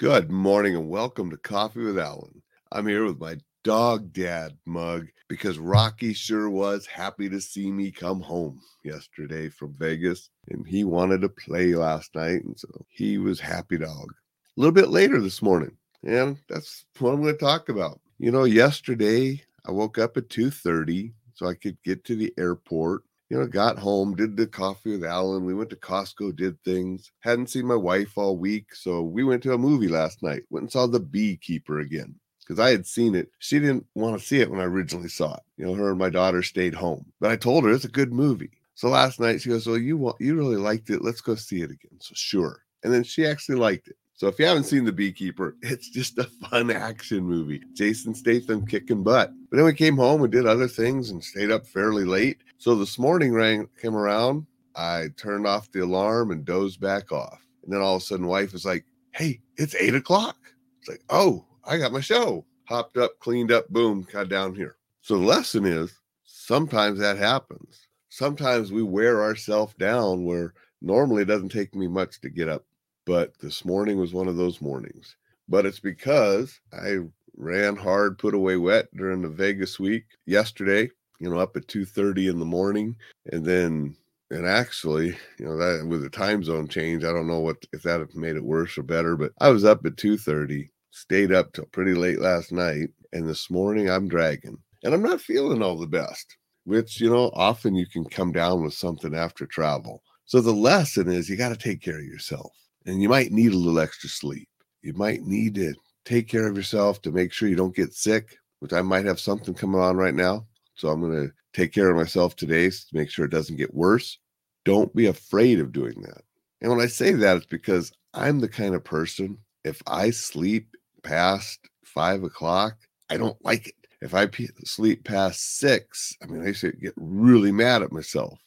Good morning and welcome to Coffee with Alain. I'm here with my dog dad mug because Rocky sure was happy to see me come home yesterday from Vegas and he wanted to play last night and so he was happy dog. A little bit later this morning and that's what I'm going to talk about. You know, yesterday I woke up at 2:30 so I could get to the airport you know, got home, did the coffee with Alain. We went to Costco, did things. Hadn't seen my wife all week. So we went to a movie last night, went and saw The Beekeeper again because I had seen it. She didn't want to see it when I originally saw it. You know, her and my daughter stayed home, but I told her it's a good movie. So last night she goes, "Well, you want you really liked it. Let's go see it again." So sure. And then she actually liked it. So if you haven't seen The Beekeeper, it's just a fun action movie. Jason Statham kicking butt. But then we came home and did other things and stayed up fairly late. So this morning rang came around. I turned off the alarm and dozed back off. And then all of a sudden, wife was like, "Hey, it's eight o'clock." It's like, "Oh, I got my show." Hopped up, cleaned up, boom, got down here. So the lesson is sometimes that happens. Sometimes we wear ourselves down where normally it doesn't take me much to get up but this morning was one of those mornings. But it's because I ran hard, put away wet during the Vegas week yesterday, you know, up at 2:30 in the morning. And then and actually, you know, that with the time zone change, I don't know what if that made it worse or better, but I was up at 2:30, stayed up till pretty late last night, and this morning I'm dragging. And I'm not feeling all the best, which, you know, often you can come down with something after travel. So the lesson is you got to take care of yourself and you might need a little extra sleep. You might need to take care of yourself to make sure you don't get sick, which I might have something coming on right now. So I'm going to take care of myself today to make sure it doesn't get worse. Don't be afraid of doing that. And when I say that, it's because I'm the kind of person, if I sleep past five o'clock, I don't like it. If I sleep past six, I mean, I should get really mad at myself.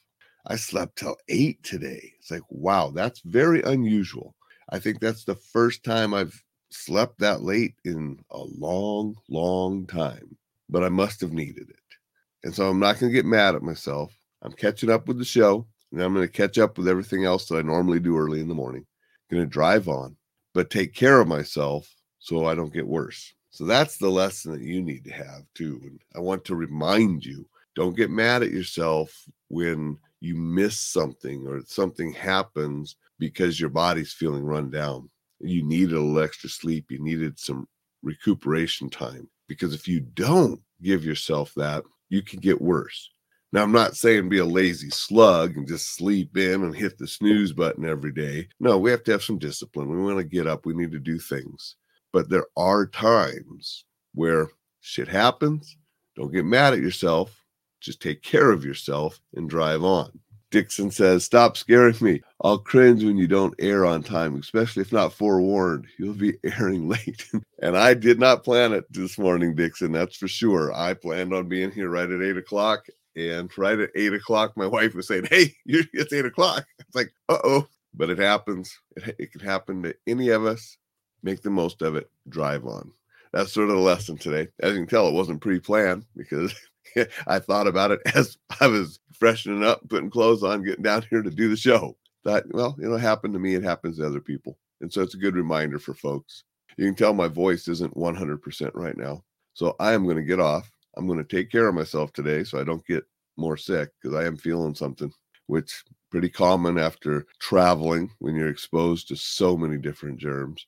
I slept till eight today. It's like, wow, that's very unusual. I think that's the first time I've slept that late in a long, long time, but I must have needed it. And so I'm not going to get mad at myself. I'm catching up with the show, and I'm going to catch up with everything else that I normally do early in the morning. going to drive on, but take care of myself so I don't get worse. So that's the lesson that you need to have too. And I want to remind you don't get mad at yourself when you miss something or something happens because your body's feeling run down. You needed a little extra sleep, you needed some recuperation time. Because if you don't give yourself that, you can get worse. Now, I'm not saying be a lazy slug and just sleep in and hit the snooze button every day. No, we have to have some discipline. We want to get up, we need to do things. But there are times where shit happens. Don't get mad at yourself. Just take care of yourself and drive on. Dixon says, Stop scaring me. I'll cringe when you don't air on time, especially if not forewarned. You'll be airing late. and I did not plan it this morning, Dixon. That's for sure. I planned on being here right at eight o'clock. And right at eight o'clock, my wife was saying, Hey, it's eight o'clock. It's like, uh oh. But it happens. It, it can happen to any of us. Make the most of it. Drive on. That's sort of the lesson today. As you can tell, it wasn't pre planned because I thought about it as I was freshening up, putting clothes on, getting down here to do the show. Thought, well, you know, happened to me, it happens to other people. And so it's a good reminder for folks. You can tell my voice isn't 100% right now. So I am going to get off. I'm going to take care of myself today so I don't get more sick because I am feeling something, which pretty common after traveling when you're exposed to so many different germs.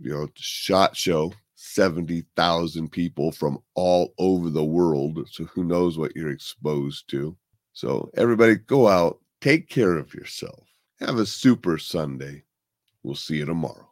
You know, SHOT Show 70,000 people from all over the world. So who knows what you're exposed to. So everybody go out, take care of yourself. Have a super Sunday. We'll see you tomorrow.